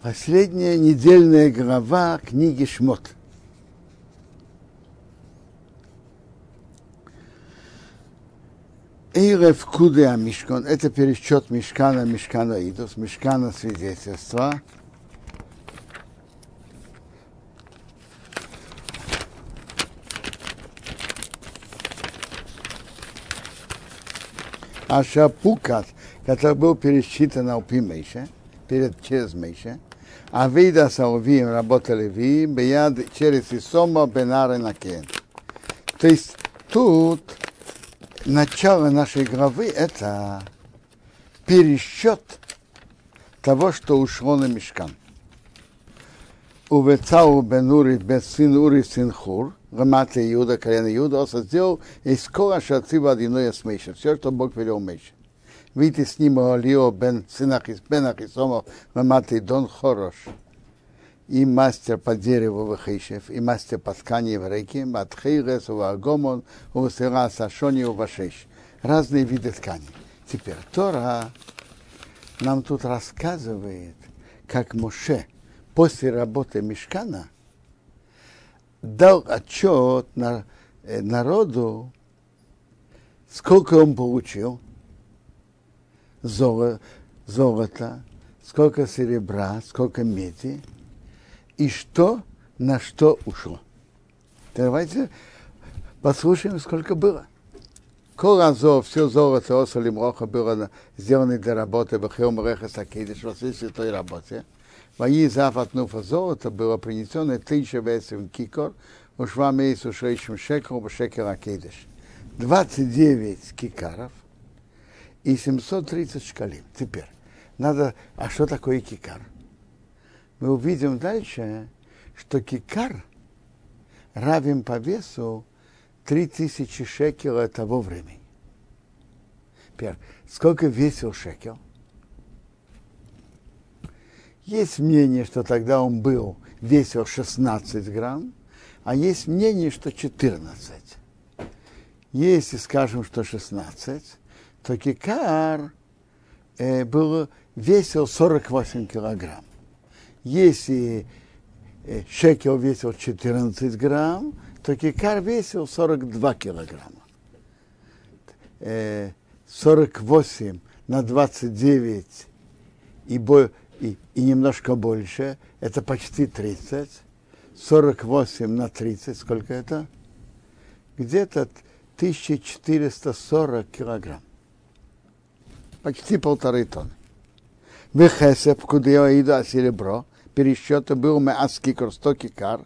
Последняя недельная глава книги Шмот. Эйрев Куде Мишкан. Это пересчет Мишкана Мишкана Идус, Мишкана свидетельства. А Шапукат, который был пересчитан Алпи Мейше, перед через Мейше, а вида Салвием работали ви, бияд через Исома Бенары Накен. То есть тут начало нашей главы это пересчет того, что ушло на мешкан. Увецау бен Ури бен сын Ури сын Хур, Рамата Иуда, колено Иуда, он сделал из кола шацива одиной смейша. Все, что Бог велел Мейша. Видите с ним Алио бен Синахис, бен Ахисома, Рамата Дон Хорош. И мастер по дереву Вахишев, и мастер по ткани в реке, Матхейрес, Уагомон, Увасера, Сашони, Увашеш. Разные виды ткани. Теперь Тора нам тут рассказывает, как Моше после работы Мешкана дал отчет на, народу, сколько он получил золота, сколько серебра, сколько меди, и что на что ушло. Давайте послушаем, сколько было. Коразо, все золото Осалим Роха было сделано для работы в Хеом Рехас Акидиш, в той работе. Вои зафатнуфа золото было принесено 1008 кикор, ушва мейсу шейшим шекру, шекер Акидиш. 29 кикаров и 730 шкалим. Теперь, надо, а что такое кикар? Мы увидим дальше, что кикар равен по весу 3000 шекела того времени. Теперь, сколько весил шекел? Есть мнение, что тогда он был, весил 16 грамм, а есть мнение, что 14. Если скажем, что 16, то кикар э, был, весил 48 килограмм. Если э, шекел весил 14 грамм, то кикар весил 42 килограмма. Э, 48 на 29 и, бо, и, и немножко больше, это почти 30. 48 на 30, сколько это? Где-то 1440 килограмм. Почти полторы тонны. Вехесеп, куда я иду, а серебро, пересчета был меаски крстоки кар,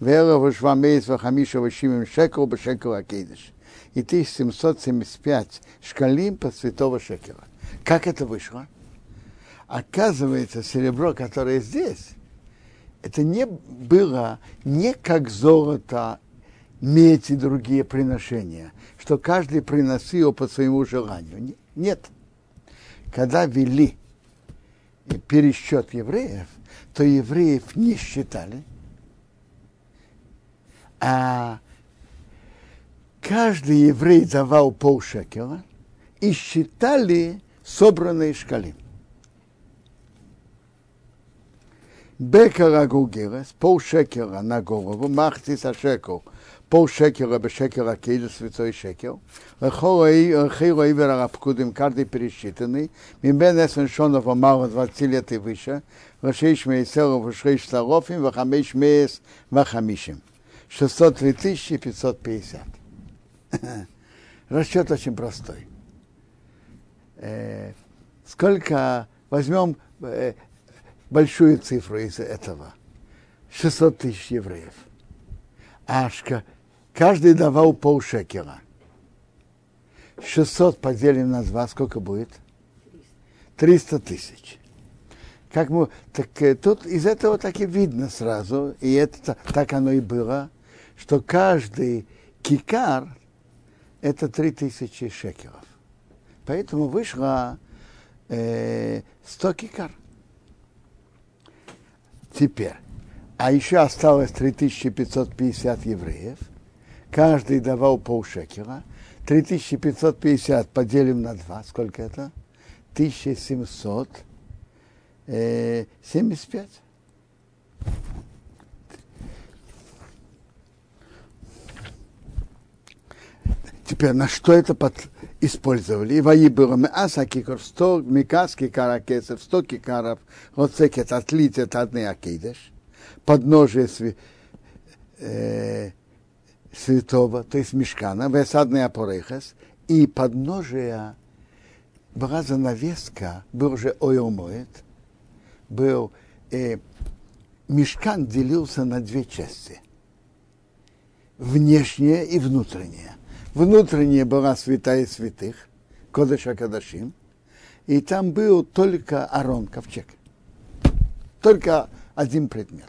вера вышвамейс вахамиша вышимим шекел бешекел акидыш. И 1775 шкалим по святого шекела. Как это вышло? Оказывается, серебро, которое здесь, это не было не как золото, медь и другие приношения, что каждый приносил по своему желанию. Нет. Когда вели пересчет евреев, то евреев не считали, а каждый еврей давал полшекела и считали собранные шкали. Бекара гугерес, полшекера на голову, махтис ашекел, полшекера бешекера кейда святой шекер. Хилой верапкудым, каждый пересчитанный. Мимбен эсвеншонов амава 20 лет и выше. Вашейш мейсеров, вашейш старофим, вахамейш мейс, вахамишим. 603 550. Расчет очень простой. Сколько возьмем большую цифру из этого? 600 тысяч евреев. Ашка каждый давал полшекера. 600 поделим на 2, сколько будет? 300 тысяч. Как мы, так э, тут из этого так и видно сразу, и это так оно и было, что каждый кикар это 3000 шекелов. Поэтому вышло э, 100 кикар. Теперь, а еще осталось 3550 евреев, каждый давал полшекела, 3550 поделим на 2, сколько это? 1700 э, 75. Теперь на что это под... использовали? Вои было мяса кикор, 100 микас кикара кесов, 100 кикаров, вот цекет отлить это одни акидеш, подножие сви, э, святого, то есть мешкана, весадный апорехас, и подножие была занавеска, был уже ойомоет, был э, мешкан делился на две части. Внешнее и внутреннее. Внутренняя была святая святых, Кодыша Кадашим, и там был только Арон, ковчег. Только один предмет.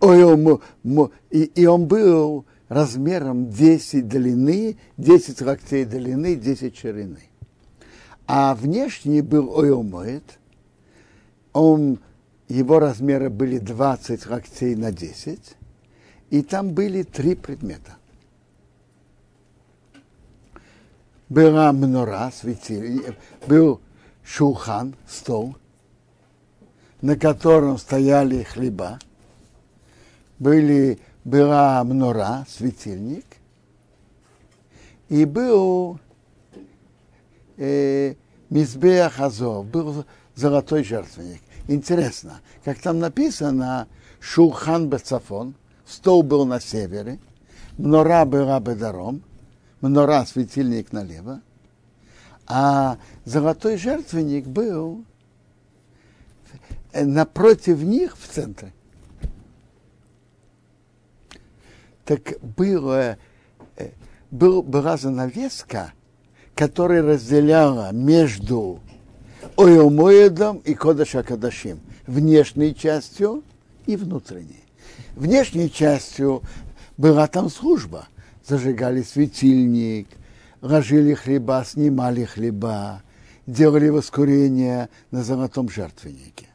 И, и он был размером 10 длины, 10 локтей длины, 10 ширины. А внешний был ойомоет, он, его размеры были 20 локтей на 10, и там были три предмета. была мнора, светильник, был шулхан, стол, на котором стояли хлеба, были, была мнора, светильник, и был э, Мизбеях Азов, был золотой жертвенник. Интересно, как там написано, Шулхан Бецафон, стол был на севере, мнора была Бедаром, мнора, светильник налево, а золотой жертвенник был напротив них в центре. Так было, э, был, была занавеска, которая разделяла между Ойомоедом и Кодыша Кадашим, внешней частью и внутренней. Внешней частью была там служба – зажигали светильник, ложили хлеба, снимали хлеба, делали воскурение на золотом жертвеннике.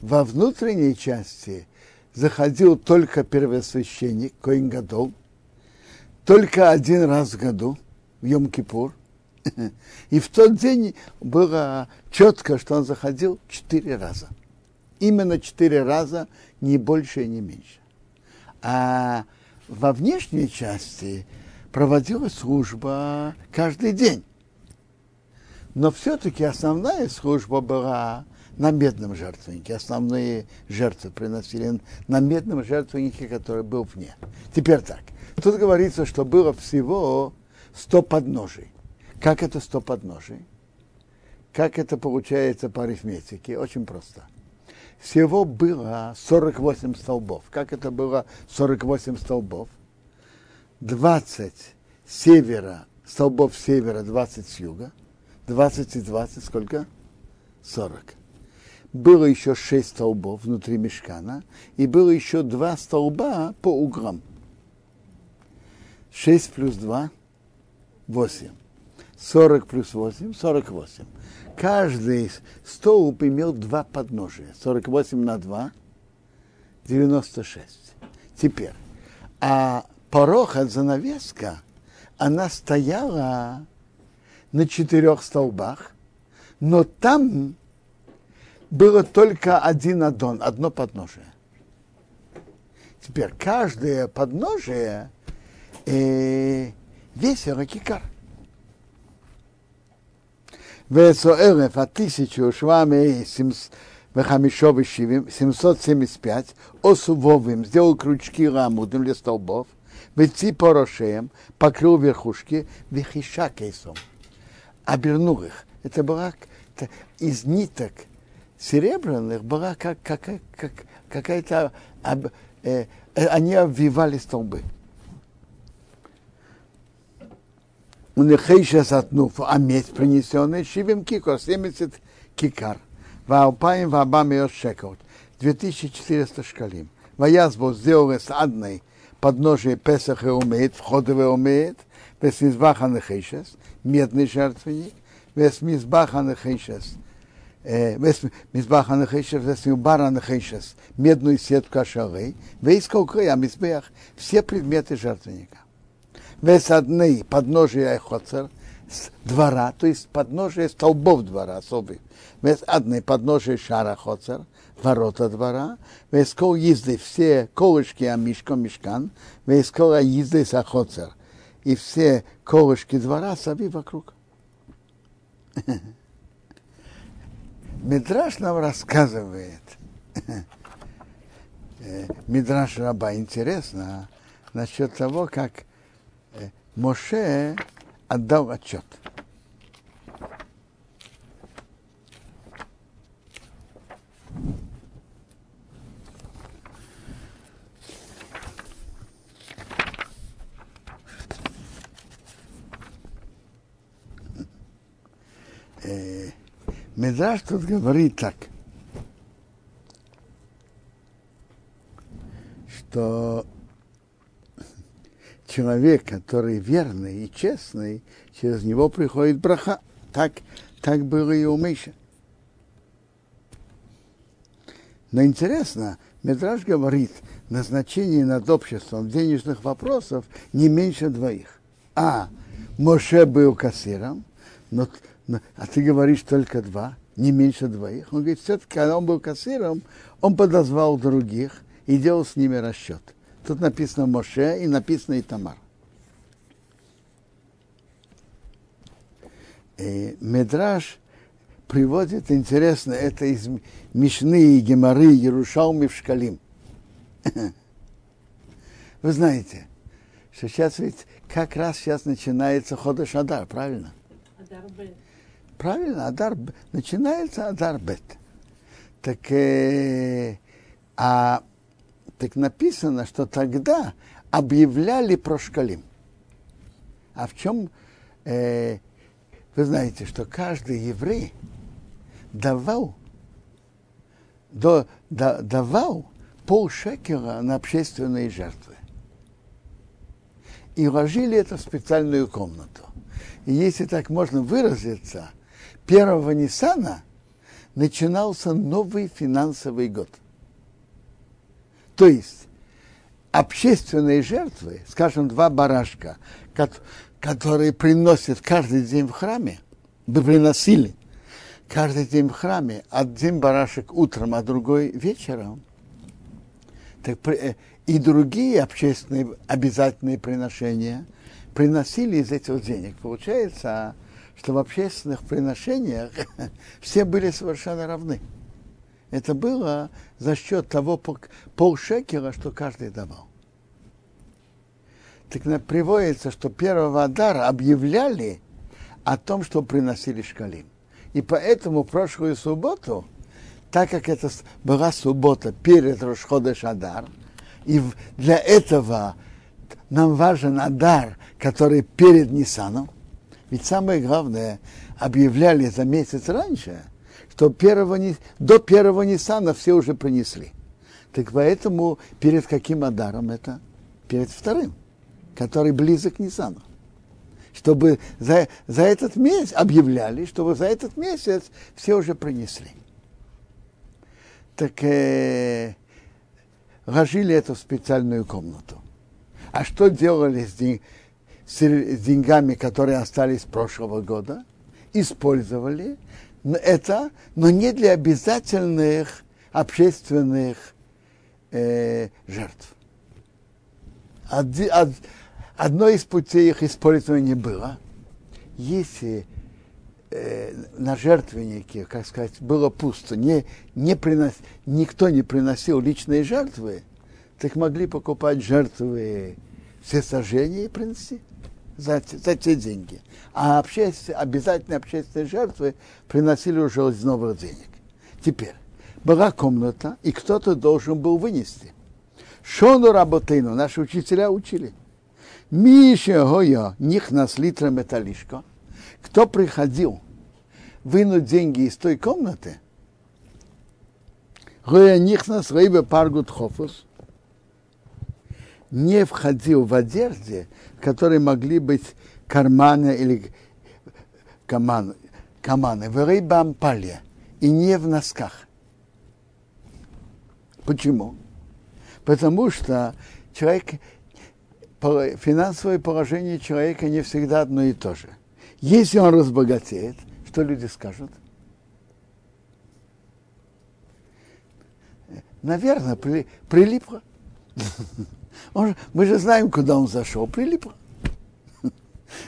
Во внутренней части заходил только первосвященник, Коин Гадол, только один раз в году, в Йом-Кипур. И в тот день было четко, что он заходил четыре раза. Именно четыре раза, не больше и не меньше. А во внешней части проводилась служба каждый день. Но все-таки основная служба была на медном жертвеннике. Основные жертвы приносили на медном жертвеннике, который был вне. Теперь так. Тут говорится, что было всего 100 подножий. Как это 100 подножий? Как это получается по арифметике? Очень просто всего было 48 столбов. Как это было 48 столбов? 20 севера, столбов севера, 20 с юга. 20 и 20, сколько? 40. Было еще 6 столбов внутри мешкана, и было еще 2 столба по углам. 6 плюс 2 – 8. 40 плюс 8 – 48 каждый столб имел два подножия. 48 на 2 – 96. Теперь, а пороха, занавеска, она стояла на четырех столбах, но там было только один аддон, одно подножие. Теперь каждое подножие э, весило кикар. Весоэлев от 1775 осувовым сделал крючки рамудным для столбов, вети порошеем, покрыл верхушки вехиша кейсом, обернул их. Это была из ниток серебряных была как, как, как, какая-то... Э, они обвивали столбы. у нехейша сатнуф, а медь принесенная, шивим кикор, 70 кикар. Ваалпаем вабам шекот, 2400 шкалим. Ваязбо сделал с одной подножие Песах и умеет, входовый умеет, вес мизбаха нехейшес, медный жертвенник, вес мизбаха нехейшес, вес мизбаха нехейшес, вес мизбара нехейшес, медную сетку ашары, весь колкой, а мизбех, все предметы жертвенника. Весадны, подножие Айхоцер, двора, то есть подножие столбов двора особых. Весь одной подножие шара хоцер, ворота двора, весь кол езды, все колышки амишко мешкан, весь кол езды сахоцер. И все колышки двора соби вокруг. Мидраш нам рассказывает, Мидраш Раба интересно насчет того, как Моше отдал отчет. Э, Медраж тут говорит так, что человек, который верный и честный, через него приходит браха. Так, так было и у Миша. Но интересно, Медраж говорит, назначение над обществом денежных вопросов не меньше двоих. А, Моше был кассиром, но, но, а ты говоришь только два, не меньше двоих. Он говорит, все-таки, когда он был кассиром, он подозвал других и делал с ними расчет. Тут написано Моше и написано и Тамар. И Медраж приводит, интересно, это из Мишны и Гемары Ярушалми в Шкалим. Вы знаете, что сейчас ведь как раз сейчас начинается Ходыш Адар, правильно? Адар. Правильно, Адар начинается Адар Бет. Так, э, а так написано, что тогда объявляли про шкалим. А в чем, э, вы знаете, что каждый еврей давал, до, да, давал полшекера на общественные жертвы. И вложили это в специальную комнату. И если так можно выразиться, первого Ниссана начинался новый финансовый год – то есть общественные жертвы, скажем, два барашка, которые приносят каждый день в храме, бы приносили каждый день в храме, один барашек утром, а другой вечером, так, э, и другие общественные обязательные приношения приносили из этих денег. Получается, что в общественных приношениях все были совершенно равны. Это было за счет того полшекера, что каждый давал. Так приводится, что первого Адара объявляли о том, что приносили шкалим. И поэтому прошлую субботу, так как это была суббота перед Рошхода Шадар, и для этого нам важен Адар, который перед Нисаном, ведь самое главное, объявляли за месяц раньше – то первого, до первого Ниссана все уже принесли. Так поэтому перед каким Адаром это? Перед вторым, который близок к Ниссану. Чтобы за, за этот месяц объявляли, чтобы за этот месяц все уже принесли. Так э, ложили это в специальную комнату. А что делали с, с деньгами, которые остались с прошлого года? Использовали это, но не для обязательных общественных э, жертв. Од, од, одно из путей их использования было, если э, на жертвеннике, как сказать, было пусто, не, не принос, никто не приносил личные жертвы, так могли покупать жертвы все сожжения и принести за, за те деньги. А общественные, обязательные общественные жертвы приносили уже из новых денег. Теперь, была комната, и кто-то должен был вынести. Шону работейну, наши учителя учили. Миша Гоя, них нас литра металлишко. Кто приходил вынуть деньги из той комнаты, Гоя них нас рыба паргут хофус, не входил в одежде, которые могли быть карманы или каманы, каманы в рыбампале и не в носках. Почему? Потому что человек, финансовое положение человека не всегда одно и то же. Если он разбогатеет, что люди скажут? Наверное, при, прилипло. Он, мы же знаем, куда он зашел, прилипло.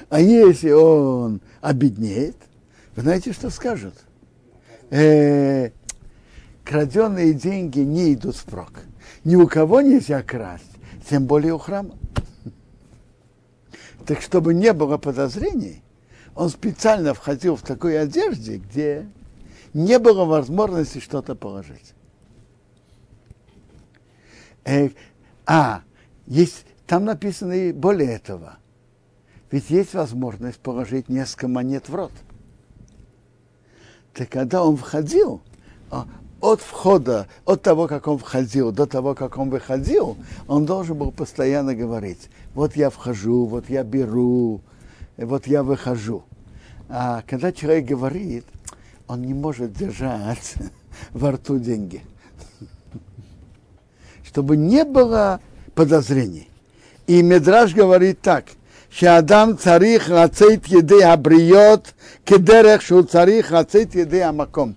А если он обеднеет, вы знаете, что скажут? Э, краденные деньги не идут впрок. Ни у кого нельзя красть, тем более у храма. Так чтобы не было подозрений, он специально входил в такой одежде, где не было возможности что-то положить. Э, а, есть, там написано и более этого. Ведь есть возможность положить несколько монет в рот. Так когда он входил, а, от входа, от того, как он входил, до того, как он выходил, он должен был постоянно говорить, вот я вхожу, вот я беру, вот я выхожу. А когда человек говорит, он не может держать во рту деньги. Чтобы не было подозрений. И Медраж говорит так, что Адам царих рацит еды абриот, кедерех шу царих рацит еды амаком.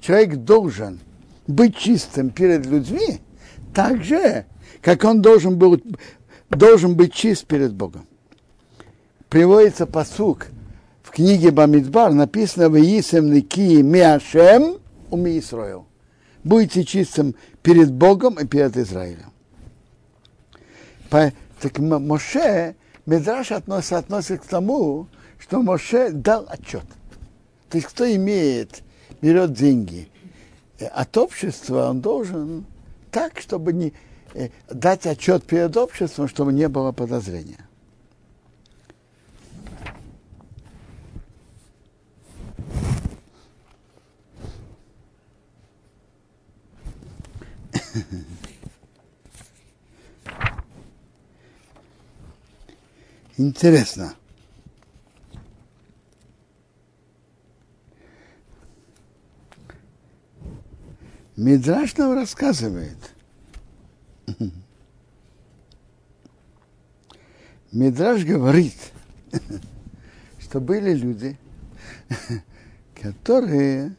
Человек должен быть чистым перед людьми, так же, как он должен был должен быть чист перед Богом. Приводится посук в книге Бамидбар, написано в Иисем Ники Миашем у Миисроил. Будете чистым перед Богом и перед Израилем. Так Моше, Медраш относится, относится к тому, что Моше дал отчет. То есть кто имеет, берет деньги от общества, он должен так, чтобы не дать отчет перед обществом, чтобы не было подозрения. Интересно. Мидраш нам рассказывает. Мидраш говорит, что были люди, которые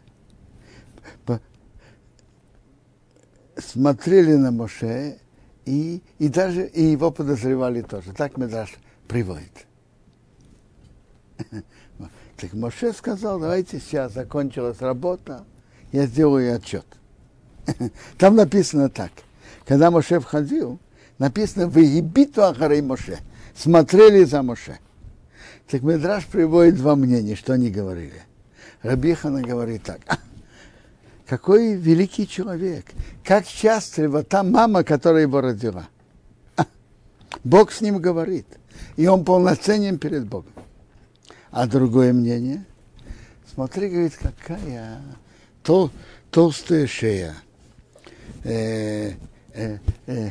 смотрели на Моше и, и даже и его подозревали тоже. Так Медраш приводит. Так Моше сказал, давайте сейчас закончилась работа, я сделаю отчет. Там написано так. Когда Моше входил, написано в Египету Ахарей Моше. Смотрели за Моше. Так Медраж приводит два мнения, что они говорили. Рабихана говорит так. Какой великий человек. Как счастлива та мама, которая его родила. Бог с ним говорит. И он полноценен перед Богом. А другое мнение. Смотри, говорит, какая тол, толстая шея. Э, э, э,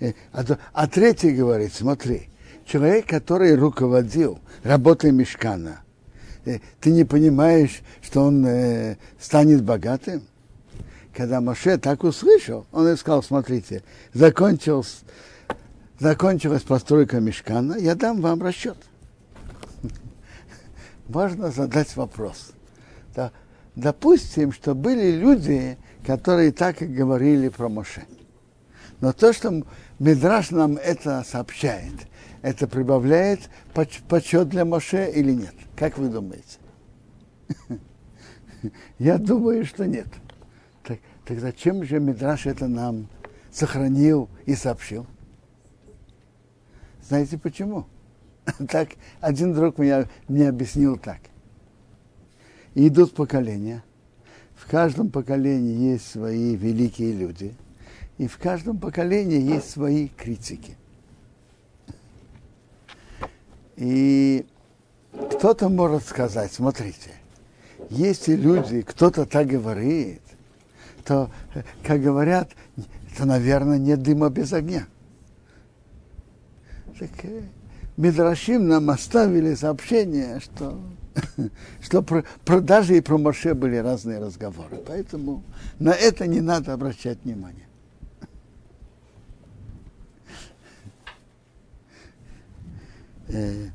э. А, а третий говорит, смотри, человек, который руководил работой мешкана, Э, ты не понимаешь, что он э, станет богатым? Когда Моше так услышал, он и сказал, смотрите, закончилась, закончилась постройка мешкана, я дам вам расчет. Важно задать вопрос. Да, допустим, что были люди, которые так и говорили про Моше. Но то, что Мидраш нам это сообщает, это прибавляет почет для Моше или нет? Как вы думаете? Я думаю, что нет. Так, так зачем же Мидраш это нам сохранил и сообщил? Знаете почему? Так один друг меня, мне объяснил так. И идут поколения. В каждом поколении есть свои великие люди. И в каждом поколении есть свои критики. И кто-то может сказать, смотрите, если люди, кто-то так говорит, то, как говорят, то, наверное, нет дыма без огня. Так, э, Мидрашим нам оставили сообщение, что, что про, про, даже и про Моше были разные разговоры. Поэтому на это не надо обращать внимание. Э,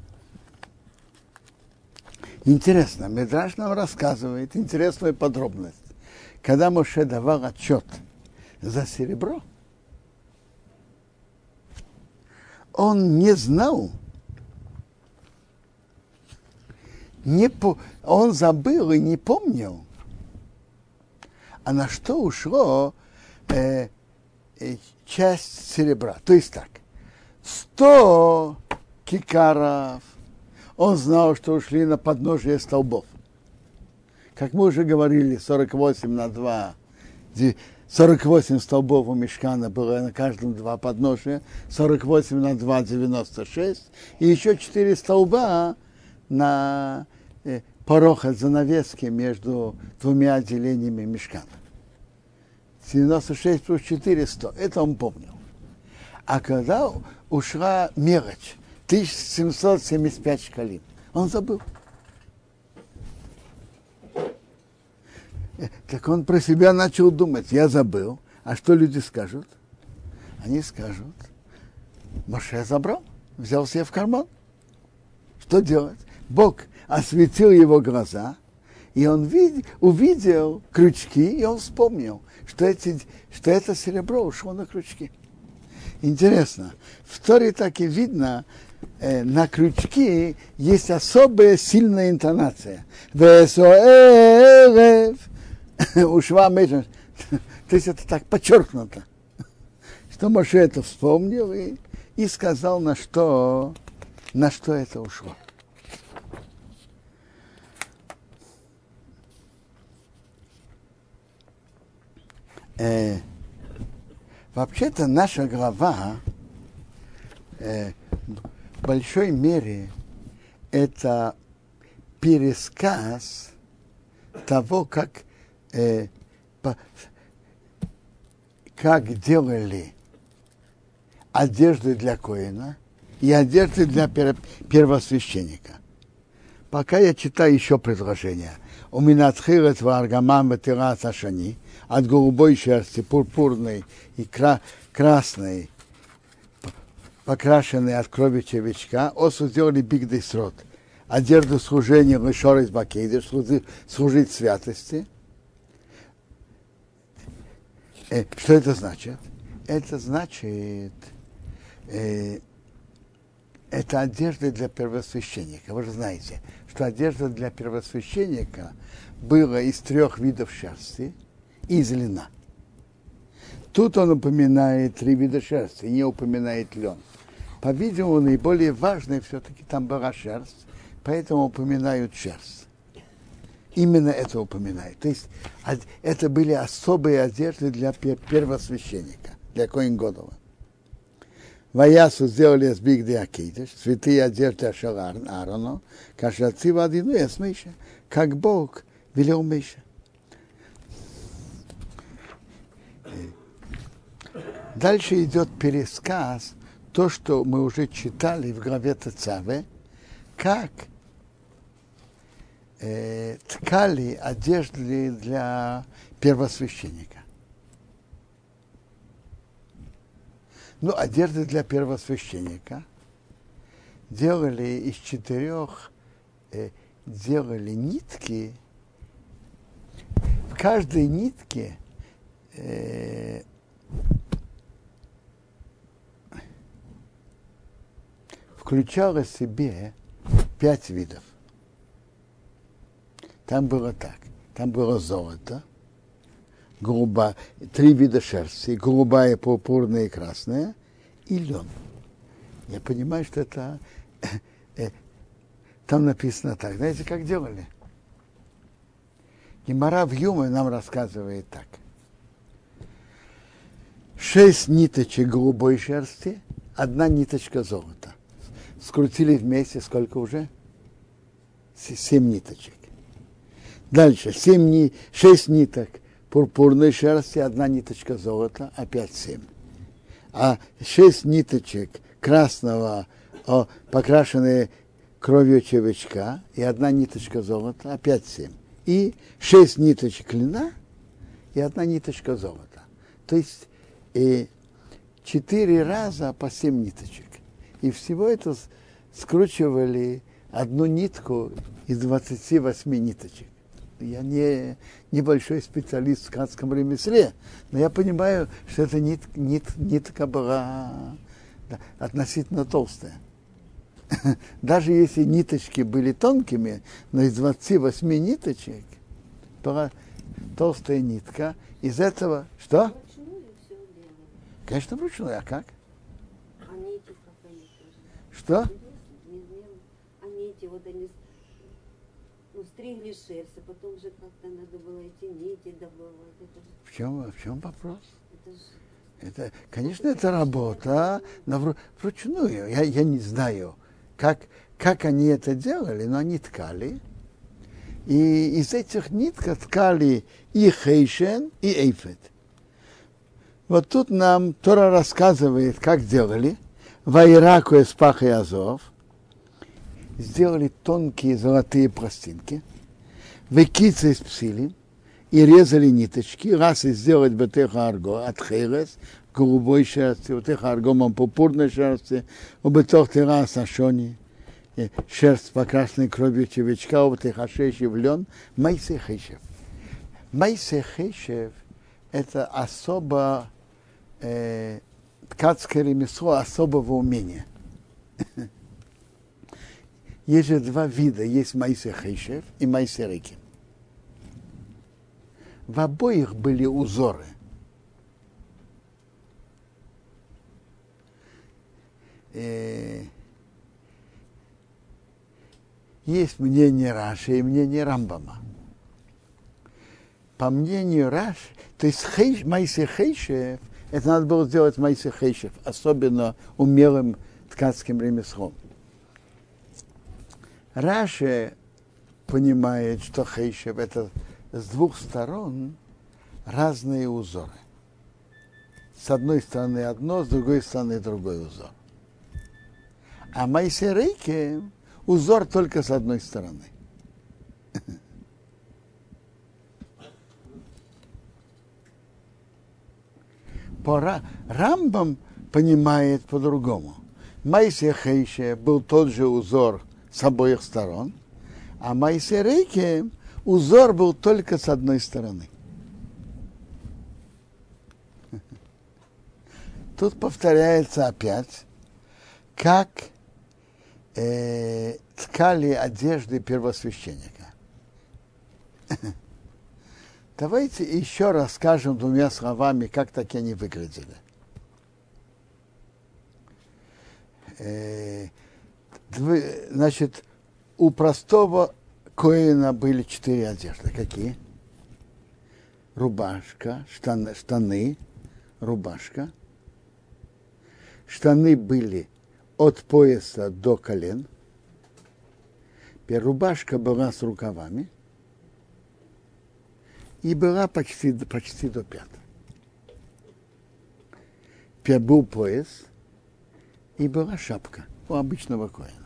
Интересно, Медраж нам рассказывает интересную подробность. Когда Моше давал отчет за серебро, он не знал, не по, он забыл и не помнил, а на что ушло э, э, часть серебра. То есть так, 100 кикаров, он знал, что ушли на подножие столбов. Как мы уже говорили, 48 на 2, 48 столбов у мешкана было на каждом два подножия, 48 на 2, 96, и еще 4 столба на э, порог от занавески между двумя отделениями мешкана. 96 плюс 4, 100. Это он помнил. А когда ушла мелочь, 1775 шкалин, он забыл. Так он про себя начал думать, я забыл. А что люди скажут? Они скажут, Моше забрал, взял себе в карман. Что делать? Бог осветил его глаза, и он вид, увидел крючки, и он вспомнил, что, эти, что это серебро ушло на крючки. Интересно, в Торе так и видно, э, на крючки есть особая сильная интонация. Ушва То есть это так подчеркнуто. Что Моше это вспомнил и, и сказал, на что, на что это ушло. Э, вообще-то наша глава э, в большой мере это пересказ того, как э, по, как делали одежды для коина и одежды для первосвященника. Пока я читаю еще предложение. У меня тхилет варгамам ветират ашани от голубой шерсти, пурпурной и кра красной, покрашенной от крови червячка, осу сделали бигдейсрот, одежду служения лишор из бакейда, служить святости – Э, что это значит? Это значит, э, это одежда для первосвященника. Вы же знаете, что одежда для первосвященника была из трех видов шерсти и из льна. Тут он упоминает три вида шерсти, не упоминает лен. По-видимому, наиболее важной все-таки там была шерсть, поэтому упоминают шерсть именно это упоминает. То есть это были особые одежды для первосвященника, для Коин Годова. Ваясу сделали с Биг Акидыш, святые одежды Ашалар Аарону, кашацы водину и Миша, как Бог велел Миша. Дальше идет пересказ, то, что мы уже читали в главе Тацаве, как э, ткали одежды для первосвященника. Ну, одежды для первосвященника делали из четырех, э, делали нитки. В каждой нитке э, включало в себе пять видов. Там было так. Там было золото, голуба, три вида шерсти, голубая, пурпурная и красная, и лен. Я понимаю, что это... Э, там написано так. Знаете, как делали? Гемора в Юме нам рассказывает так. Шесть ниточек голубой шерсти, одна ниточка золота. Скрутили вместе сколько уже? Семь ниточек. Дальше. Семь, ни, шесть ниток пурпурной шерсти, одна ниточка золота, опять семь. А шесть ниточек красного, о, покрашенные кровью червячка, и одна ниточка золота, опять семь. И шесть ниточек льна, и одна ниточка золота. То есть и четыре раза по семь ниточек. И всего это скручивали одну нитку из 28 ниточек. Я не небольшой специалист в ткацком ремесле, но я понимаю, что эта нит, нит, нитка была относительно толстая. Даже если ниточки были тонкими, но из 28 ниточек была толстая нитка. Из этого что? Конечно, вручную, а как? А? Что? Не знаю. А нити, вот они с- ну, стригли шерсть, а потом же как-то надо было эти нити добывать. Это, же- В чем, в чем вопрос? это же Это, конечно, это работа, но вру- вручную. Я, я не знаю, как, как они это делали, но они ткали. И из этих ниток ткали и хейшен, и эйфет. Вот тут нам Тора рассказывает, как делали. Вайраку из паха и азов. Сделали тонкие золотые пластинки. Выкицы из псилин и резали ниточки, раз и сделать бетеха арго от херес, голубой шерсти, бетеха аргомом пурпурной шерсти, у бетох терас ашони, э, шерсть покрашенной кровью червячка, у бетеха шеши в лен, майсе хешев. Майсе хешев – это особо э, ткацкое ремесло особого умения. Есть же два вида, есть майсе хешев и майсе реки. В обоих были узоры. Э, Есть мнение Раши и мнение Рамбама. По мнению Раш, то есть хейш, Майсе Хейшев, это надо было сделать Майсе Хейшев, особенно умелым ткацким ремеслом. Раши понимает, что Хейшев это с двух сторон разные узоры. С одной стороны одно, с другой стороны другой узор. А Майсерейке узор только с одной стороны. Пора. Рамбам понимает по-другому. Майсе Хейше был тот же узор с обоих сторон, а Майсе Рейке узор был только с одной стороны. Тут повторяется опять, как э, ткали одежды первосвященника. Давайте еще раз скажем двумя словами, как так они выглядели. Значит, у простого коина были четыре одежды. Какие? Рубашка, штаны, штаны рубашка. Штаны были от пояса до колен. Рубашка была с рукавами и была почти, почти до пят. Теперь был пояс и была шапка у обычного коина.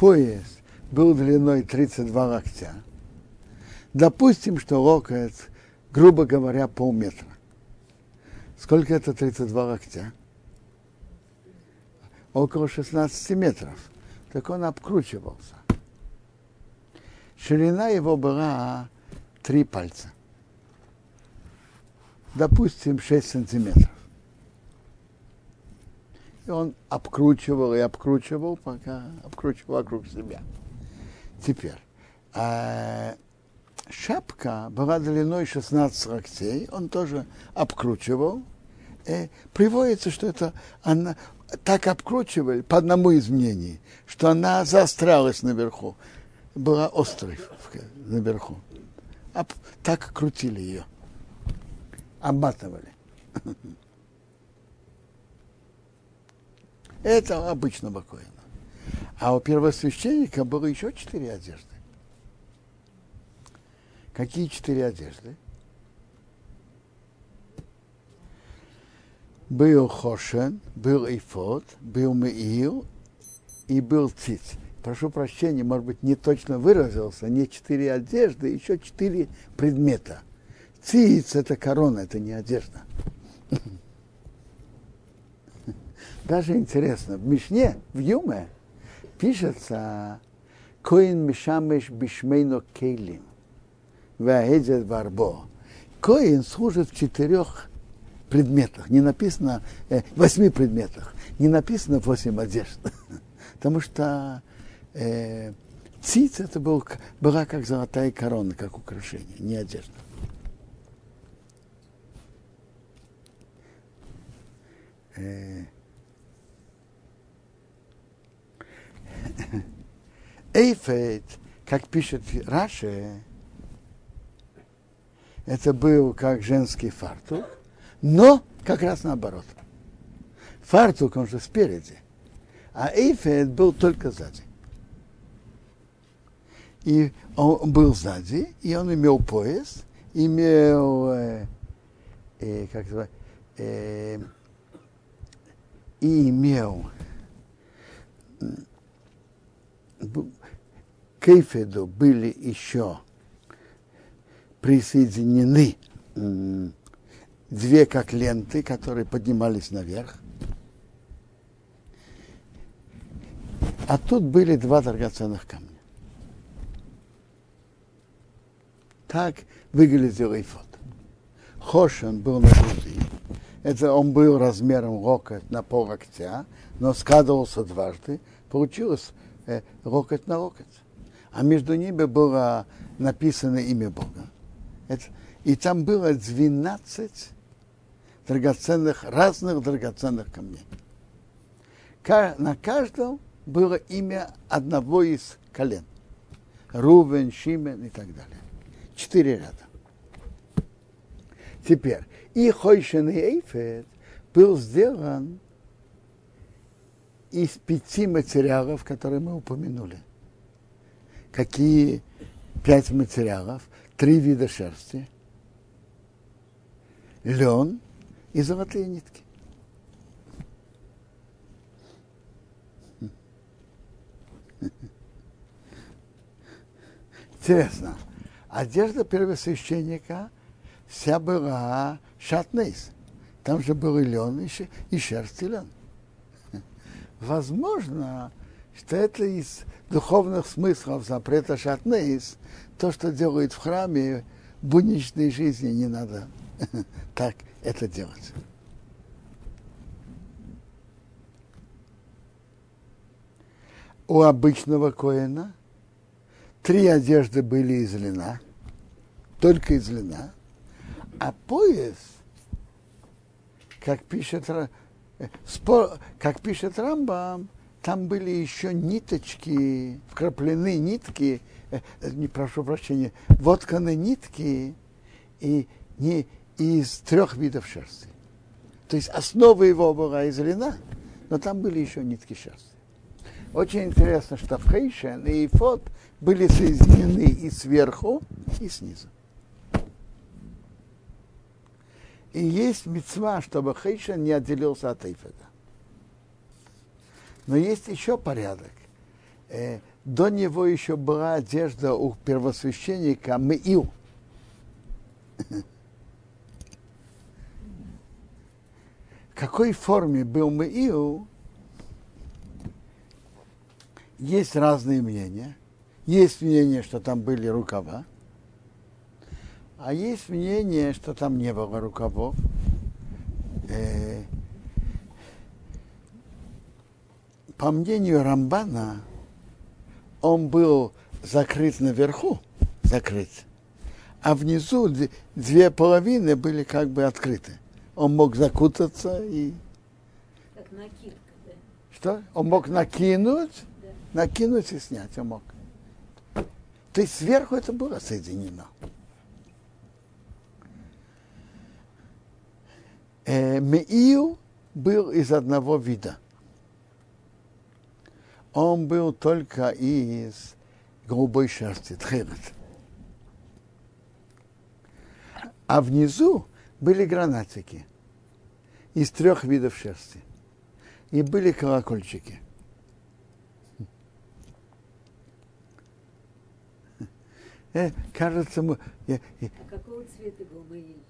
Пояс был длиной 32 локтя. Допустим, что локоть, грубо говоря, полметра. Сколько это 32 локтя? Около 16 метров. Так он обкручивался. Ширина его была три пальца. Допустим, 6 сантиметров. И он обкручивал и обкручивал, пока обкручивал вокруг себя. Теперь, а, шапка была длиной 16 локтей, он тоже обкручивал. И приводится, что это она так обкручивали, по одному из мнений, что она заострялась наверху, была острой наверху. Об- так крутили ее, обматывали. Это обычного коина. А у первосвященника было еще четыре одежды. Какие четыре одежды? Был Хошен, был Ифот, был Меил и был Циц. Прошу прощения, может быть, не точно выразился, не четыре одежды, еще четыре предмета. Циц – это корона, это не одежда. Даже интересно, в Мишне, в Юме, пишется, Коин мишамеш бишмейно кейлим. Ваэдзет барбо. Коин служит в четырех предметах. Не написано, э, восьми предметах. Не написано восемь одежд. Потому что э, циц это был, была как золотая корона, как украшение, не одежда. Э, Эйфет, как пишет Раши, это был как женский фартук, но как раз наоборот. Фартук, он же спереди, а эйфет был только сзади. И он был сзади, и он имел пояс, имел, э, э, как это, э, и имел к Эйфеду были еще присоединены две как ленты, которые поднимались наверх. А тут были два драгоценных камня. Так выглядел Эйфот. Хошин был на груди. Это он был размером локоть на пол локтя, но складывался дважды. Получилось э, на локоть а между ними было написано имя Бога. Это, и там было 12 драгоценных, разных драгоценных камней. На каждом было имя одного из колен. Рувен, Шимен и так далее. Четыре ряда. Теперь, и Хойшен и Эйфет был сделан из пяти материалов, которые мы упомянули – какие пять материалов, три вида шерсти, лен и золотые нитки. Интересно, одежда первосвященника вся была шатнейс. Там же был и лен, и шерсть, и лен. Возможно, что это из духовных смыслов запрета шатнейс, то, что делают в храме, будничной жизни не надо так это делать. У обычного коина три одежды были из льна, только из льна, а пояс, как пишет, э, как пишет Рамбам, там были еще ниточки, вкраплены нитки, э, не прошу прощения, вотканы нитки и не из трех видов шерсти. То есть основа его была из льна, но там были еще нитки шерсти. Очень интересно, что Хейшен и Фот были соединены и сверху, и снизу. И есть мецва, чтобы Хейшен не отделился от Эйфеда. Но есть еще порядок. Э, до него еще была одежда у первосвященника Меил. В какой форме был Меил, есть разные мнения. Есть мнение, что там были рукава, а есть мнение, что там не было рукавов. Э, по мнению Рамбана, он был закрыт наверху, закрыт, а внизу две половины были как бы открыты. Он мог закутаться и... Как накидка, да? Что? Он мог накинуть, да. накинуть и снять, он мог. То есть сверху это было соединено. Э, Меил был из одного вида – он был только из голубой шерсти, тхерет. А внизу были гранатики из трех видов шерсти. И были колокольчики. Э, кажется, мы... а какого цвета был Маиль?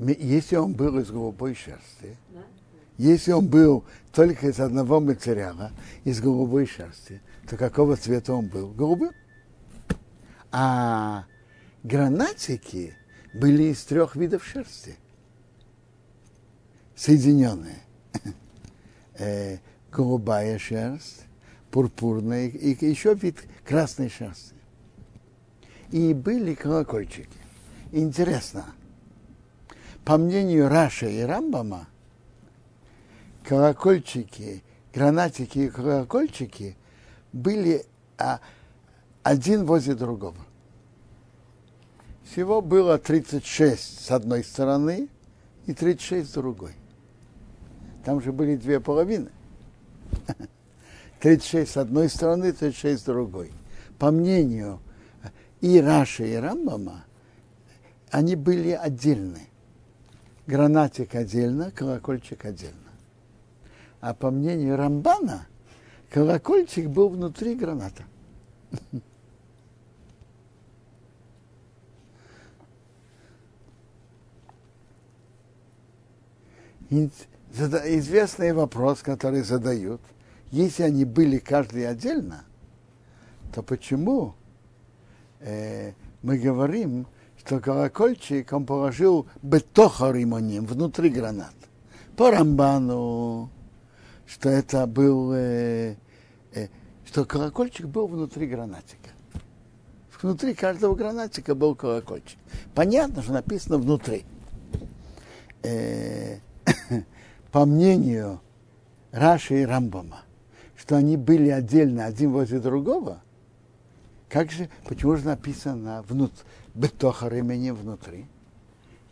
Если он был из голубой шерсти? Если он был только из одного материала, из голубой шерсти, то какого цвета он был? Голубым. А гранатики были из трех видов шерсти, соединенные. Э, голубая шерсть, пурпурная и еще вид красной шерсти. И были колокольчики. Интересно, по мнению Раша и Рамбама, колокольчики, гранатики и колокольчики были а, один возле другого. Всего было 36 с одной стороны и 36 с другой. Там же были две половины. 36 с одной стороны, 36 с другой. По мнению и Раши, и Рамбама, они были отдельны. Гранатик отдельно, колокольчик отдельно. А по мнению Рамбана, колокольчик был внутри граната. Известный вопрос, который задают, если они были каждый отдельно, то почему э, мы говорим, что колокольчик он положил бетоха римоним, внутри гранат. По Рамбану, что это был, э, э, что колокольчик был внутри гранатика. Внутри каждого гранатика был колокольчик. Понятно, что написано внутри. Э, по мнению Раши и Рамбама, что они были отдельно один возле другого, как же, почему же написано внут, бетоха ремени внутри?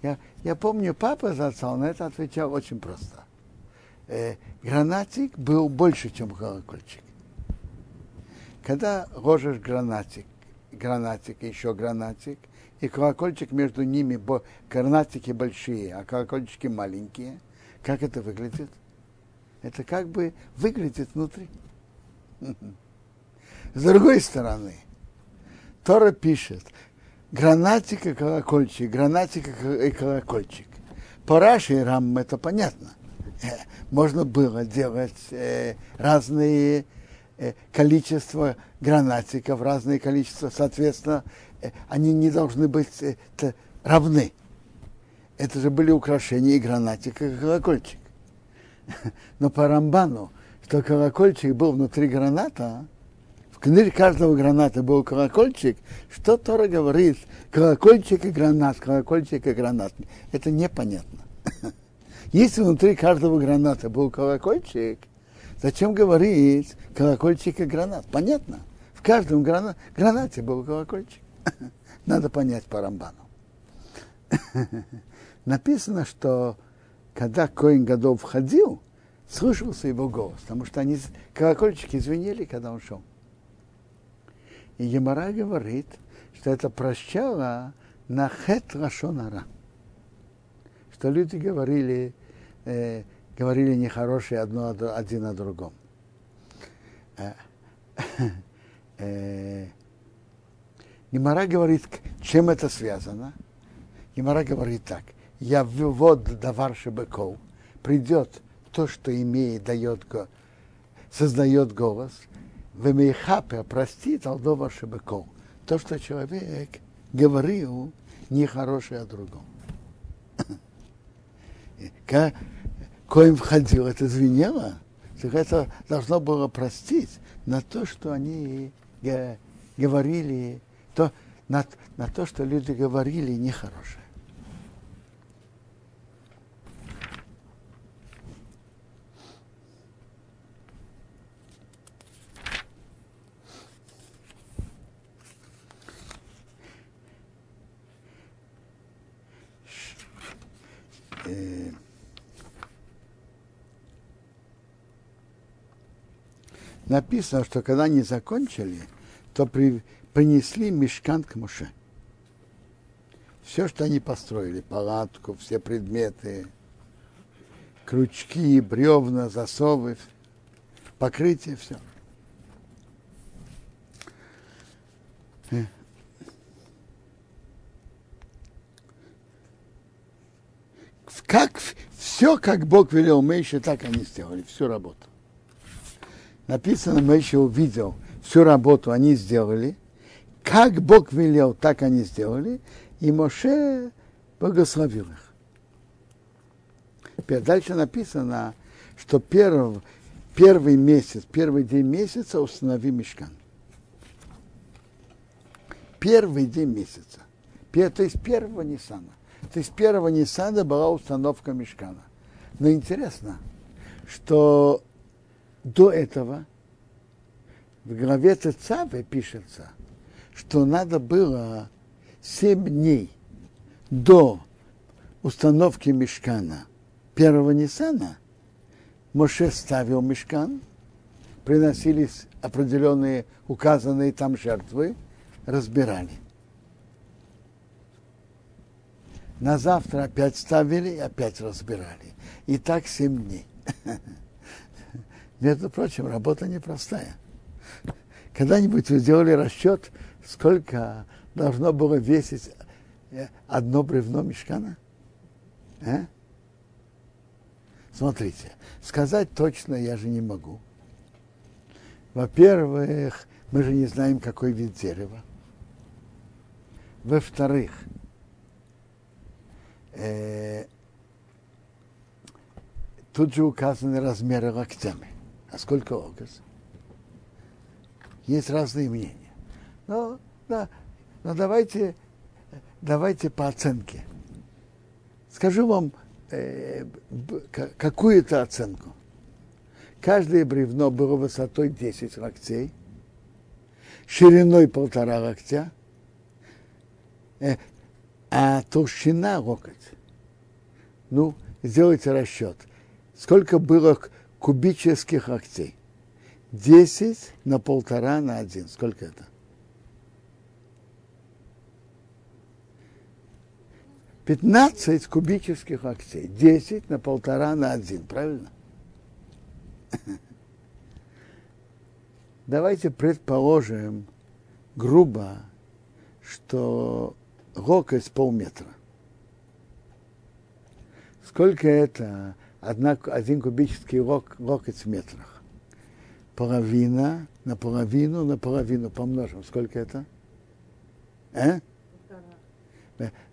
Я, я помню, папа за отца, на это отвечал очень просто. Э, гранатик был больше, чем колокольчик. Когда ложишь гранатик, гранатик, еще гранатик, и колокольчик между ними, бо, гранатики большие, а колокольчики маленькие, как это выглядит? Это как бы выглядит внутри. С другой стороны, Тора пишет, гранатик и колокольчик, гранатик и колокольчик. По Раши и Рам это понятно. Э, можно было делать э, разные э, количество гранатиков, разные количества, соответственно, они не должны быть равны. Это же были украшения и гранатик, и колокольчик. Но по Рамбану, что колокольчик был внутри граната, в книге каждого граната был колокольчик, что Тора говорит, колокольчик и гранат, колокольчик и гранат. Это непонятно. Если внутри каждого граната был колокольчик, зачем говорить колокольчик и гранат? Понятно. В каждом грана... гранате был колокольчик. Надо понять по Рамбану. Написано, что когда Коин Годов входил, слышался его голос, потому что они колокольчики звенели, когда он шел. И Емара говорит, что это прощало на хет лашонара. Что люди говорили, э, говорили нехорошие одно, один о другом. Э, э, Гемора говорит, чем это связано. Гемора говорит так. Я вот давар шебеков. Придет то, что имеет, дает, создает голос, в Мейхапе простит Алдова Шебеков. То, что человек говорил нехорошее о другом. Коим входил, это звенело, это должно было простить на то, что они говорили, то, на, на то, что люди говорили нехорошее. Э, написано, что когда они закончили, то при, принесли мешкан к Муше. Все, что они построили, палатку, все предметы, крючки, бревна, засовы, покрытие, все. Э, как все, как Бог велел Мейше, так они сделали, всю работу. Написано, Мейше увидел всю работу они сделали. Как Бог велел, так они сделали. И Моше благословил их. Теперь дальше написано, что первый, первый месяц, первый день месяца установи мешкан. Первый день месяца. То есть первого Ниссана. То есть первого Ниссана была установка мешкана. Но интересно, что до этого в главе Цавы пишется, что надо было семь дней до установки мешкана первого Ниссана Моше ставил мешкан, приносились определенные указанные там жертвы, разбирали. На завтра опять ставили и опять разбирали. И так семь дней. Между прочим, работа непростая. Когда-нибудь вы сделали расчет, сколько должно было весить э, одно бревно мешкана? А? Смотрите, сказать точно я же не могу. Во-первых, мы же не знаем, какой вид дерева. Во-вторых, э, тут же указаны размеры локтями. А сколько локоть? Есть разные мнения. Но, да, но давайте, давайте по оценке. Скажу вам э, какую-то оценку. Каждое бревно было высотой 10 локтей, шириной полтора локтя, э, а толщина локоть. Ну, сделайте расчет. Сколько было кубических локтей? 10 на полтора на один. Сколько это? Пятнадцать кубических локтей. Десять на полтора на один. Правильно? Давайте предположим грубо, что локоть полметра. Сколько это одна, один кубический лок, локоть в метрах? Половина на половину на половину помножим. Сколько это?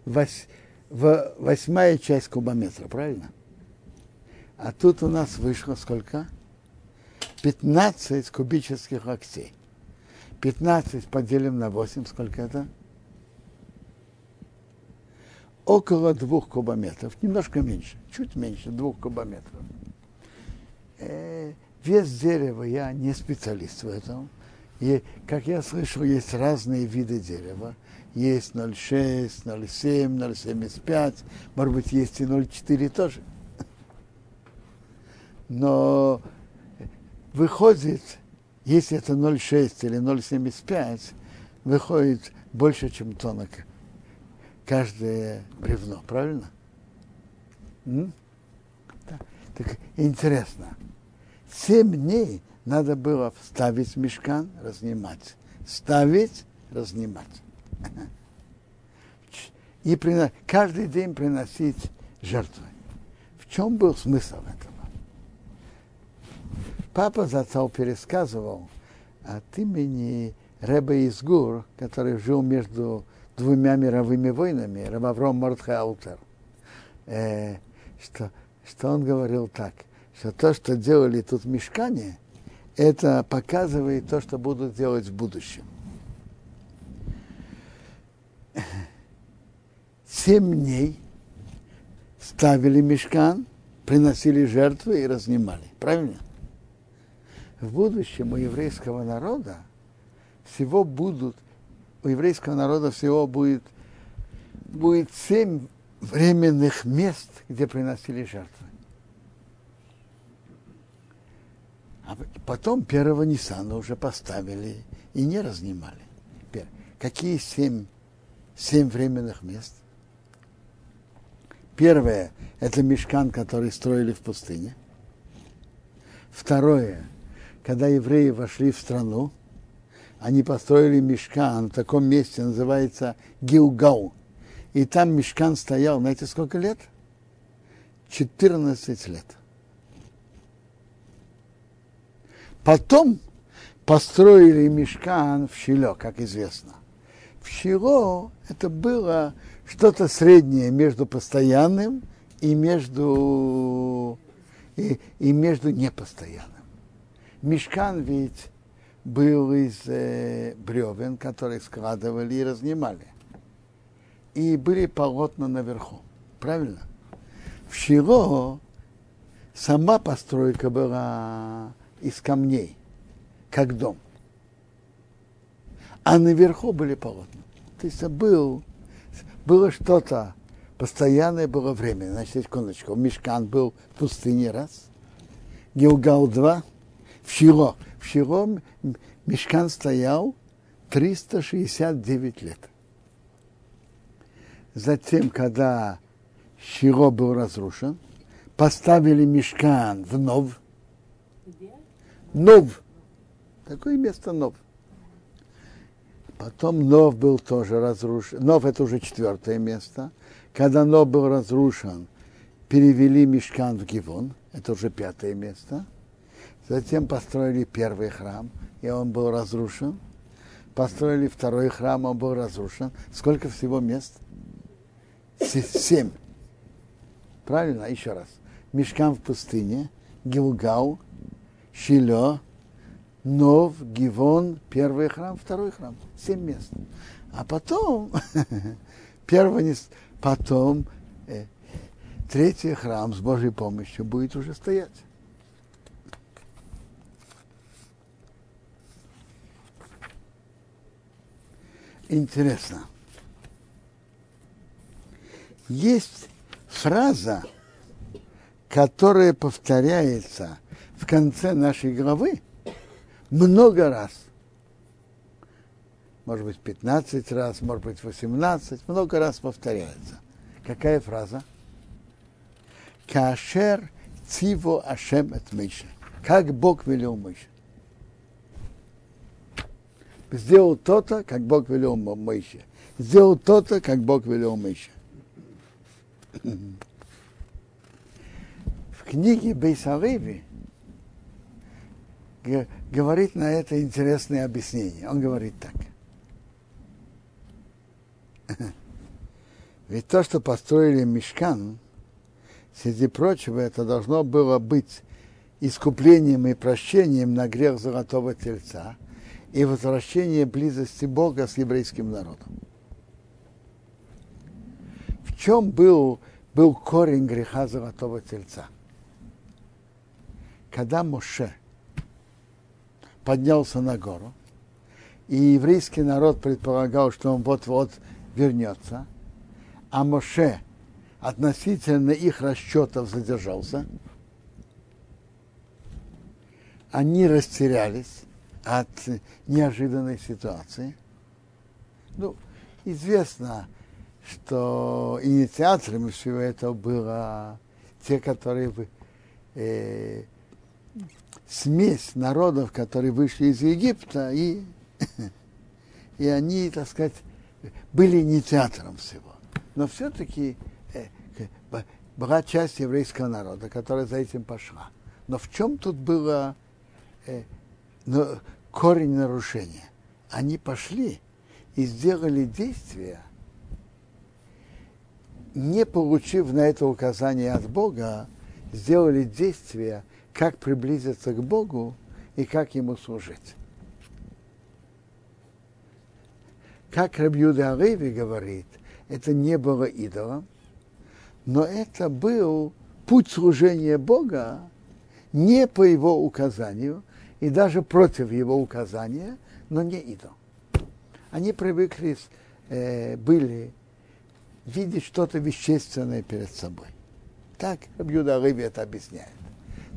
В восьмая часть кубометра, правильно? А тут у нас вышло сколько? 15 кубических локтей. 15 поделим на 8, сколько это? около двух кубометров, немножко меньше, чуть меньше двух кубометров. Э, вес дерева, я не специалист в этом. И, как я слышал, есть разные виды дерева. Есть 0,6, 0,7, 0,75, может быть, есть и 0,4 тоже. Но выходит, если это 0,6 или 0,75, выходит больше, чем тонок каждое бревно, правильно? Так интересно. Семь дней надо было ставить мешкан, разнимать. Ставить, разнимать. И принос... каждый день приносить жертвы. В чем был смысл этого? Папа зацал пересказывал от имени Рэба Изгур, который жил между двумя мировыми войнами, Рамавром Мордхаутер, э, что, что он говорил так, что то, что делали тут Мешкане, это показывает то, что будут делать в будущем. Семь дней ставили мешкан, приносили жертвы и разнимали. Правильно? В будущем у еврейского народа всего будут у еврейского народа всего будет, будет семь временных мест, где приносили жертвы. А потом первого Ниссана уже поставили и не разнимали. Какие семь, семь временных мест? Первое – это мешкан, который строили в пустыне. Второе – когда евреи вошли в страну, они построили мешкан в таком месте, называется Гилгау. И там мешкан стоял, знаете, сколько лет? 14 лет. Потом построили мешкан в Шило, как известно. В Шило это было что-то среднее между постоянным и между, и, и между непостоянным. Мешкан ведь был из э, бревен, которые складывали и разнимали. И были полотна наверху. Правильно? В Шило сама постройка была из камней, как дом. А наверху были полотна. То есть был, было что-то постоянное, было время. Значит, секундочку. Мешкан был в пустыне раз. Гилгал два. В Шило. В Шило Мешкан стоял 369 лет. Затем, когда Шило был разрушен, поставили мешкан в Нов. Нов. Такое место Нов. Потом Нов был тоже разрушен. Нов это уже четвертое место. Когда Нов был разрушен, перевели мешкан в Гивон. Это уже пятое место. Затем построили первый храм, и он был разрушен. Построили второй храм, он был разрушен. Сколько всего мест? Семь. Правильно? Еще раз. Мешкан в пустыне, Гилгал, Шило, Нов, Гивон, первый храм, второй храм. Семь мест. А потом, первый, потом э, третий храм с Божьей помощью будет уже стоять. Интересно. Есть фраза, которая повторяется в конце нашей главы много раз. Может быть, 15 раз, может быть, 18, много раз повторяется. Какая фраза? Кашер циво ашем от. Как Бог велел Миша. Сделал то-то, как Бог велел Миша. Сделал то-то, как Бог велел Миша книге Бейсариви говорит на это интересное объяснение. Он говорит так. Ведь то, что построили мешкан, среди прочего, это должно было быть искуплением и прощением на грех золотого тельца и возвращение близости Бога с еврейским народом. Чем был, был корень греха золотого тельца? когда Моше поднялся на гору, и еврейский народ предполагал, что он вот-вот вернется, а Моше относительно их расчетов задержался, они растерялись от неожиданной ситуации. Ну, известно, что инициаторами всего этого было те, которые э, смесь народов, которые вышли из Египта, и, и они, так сказать, были инициатором всего. Но все-таки э, была часть еврейского народа, которая за этим пошла. Но в чем тут было э, ну, корень нарушения? Они пошли и сделали действия, не получив на это указание от Бога, сделали действия, как приблизиться к Богу и как Ему служить. Как Рабьюда Алеви говорит, это не было идолом, но это был путь служения Бога не по его указанию и даже против его указания, но не идол. Они привыкли, э, были видеть что-то вещественное перед собой. Так Рабьюда Алеви это объясняет.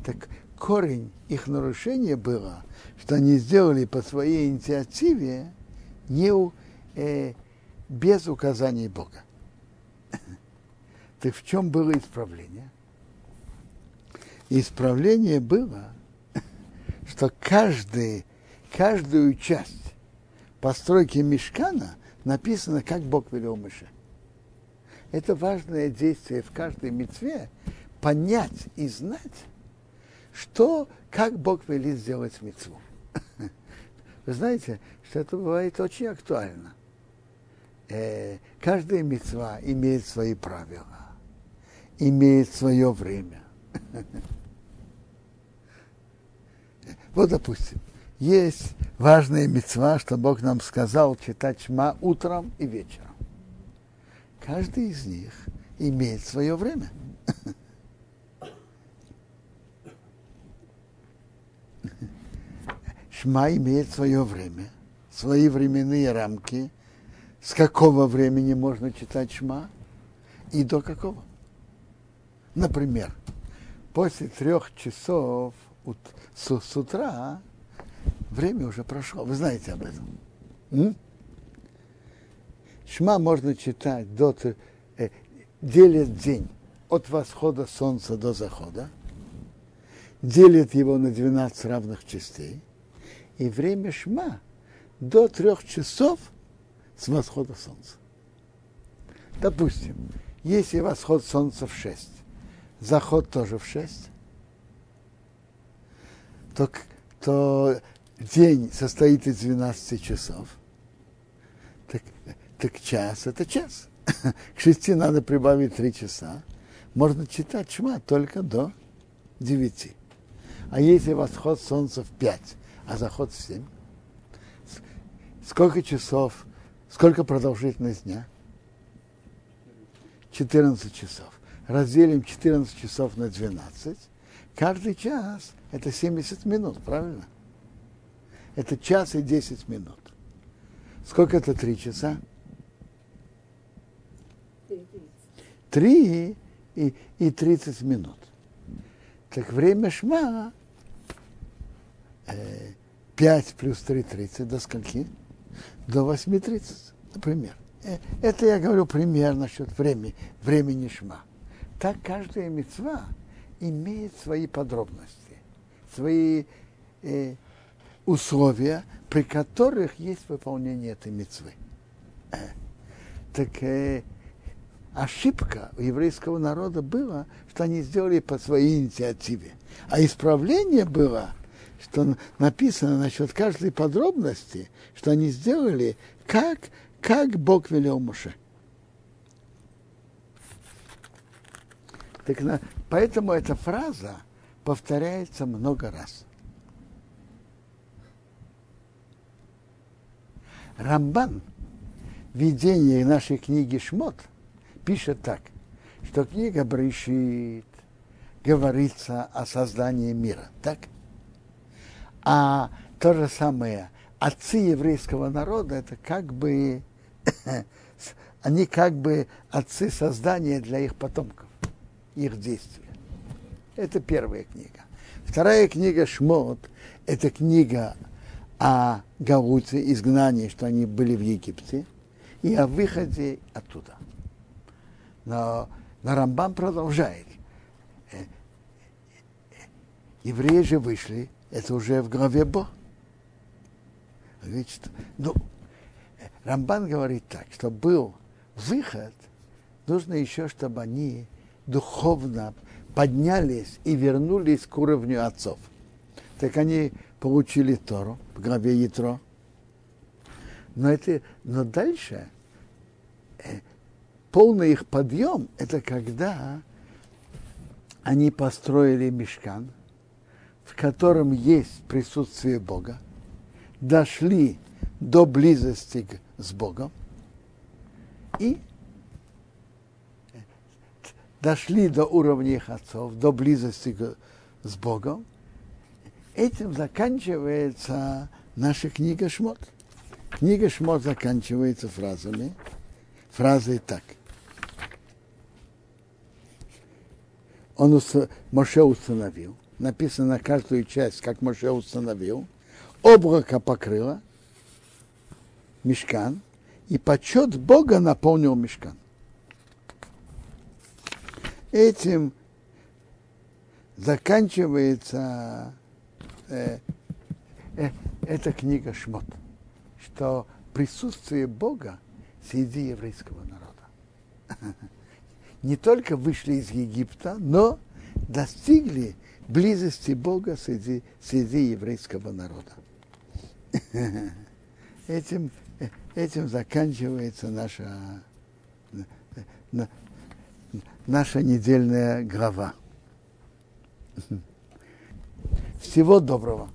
Так корень их нарушения было, что они сделали по своей инициативе не э, без указаний Бога. Так в чем было исправление? Исправление было, что каждый, каждую часть постройки мешкана написано, как Бог велел Мыше. Это важное действие в каждой мецве понять и знать, что, как Бог велит сделать мецву. Вы знаете, что это бывает очень актуально. Э, каждая мецва имеет свои правила, имеет свое время. Вот, допустим, есть важная мецва, что Бог нам сказал читать шма утром и вечером. Каждый из них имеет свое время. Шма имеет свое время, свои временные рамки, с какого времени можно читать шма и до какого. Например, после трех часов с, утра время уже прошло. Вы знаете об этом. М? Шма можно читать до э, делит день от восхода солнца до захода, делит его на 12 равных частей, и время шма до трех часов с восхода солнца. Допустим, если восход солнца в 6, заход тоже в 6, то, то день состоит из 12 часов. Так, час это час. К шести надо прибавить три часа. Можно читать шма только до девяти. А если восход солнца в пять, а заход в семь, сколько часов, сколько продолжительность дня? 14 часов. Разделим 14 часов на 12. Каждый час это 70 минут, правильно? Это час и 10 минут. Сколько это три часа? Три и, и 30 минут. Так время шма э, 5 плюс 3, 30 до скольки? До 8.30, например. Э, это я говорю пример насчет времени, времени шма. Так каждая мецва имеет свои подробности, свои э, условия, при которых есть выполнение этой мецвы. Э, так э, ошибка у еврейского народа была, что они сделали по своей инициативе. А исправление было, что написано насчет каждой подробности, что они сделали, как, как Бог велел Муше. Так, на, поэтому эта фраза повторяется много раз. Рамбан в видении нашей книги Шмот пишет так, что книга Брышит говорится о создании мира, так? А то же самое, отцы еврейского народа, это как бы, они как бы отцы создания для их потомков, их действия. Это первая книга. Вторая книга Шмот – это книга о Галуте, изгнании, что они были в Египте, и о выходе оттуда. Но, но Рамбам продолжает. Э, евреи же вышли, это уже в главе Бо. Значит, ну, Рамбан говорит так, что был выход, нужно еще, чтобы они духовно поднялись и вернулись к уровню отцов. Так они получили Тору в главе Ятро. Но, это, но дальше э, полный их подъем – это когда они построили мешкан, в котором есть присутствие Бога, дошли до близости с Богом и дошли до уровня их отцов, до близости с Богом, этим заканчивается наша книга Шмот. Книга Шмот заканчивается фразами, фразой так. Он. Моше установил, написано на каждую часть, как Моше установил, облако покрыло мешкан, и почет Бога наполнил мешкан. Этим заканчивается э, э, эта книга Шмот, что присутствие Бога среди еврейского народа. не только вышли из Египта, но достигли близости Бога среди, среди еврейского народа. Этим, этим заканчивается наша, наша недельная глава. Всего доброго!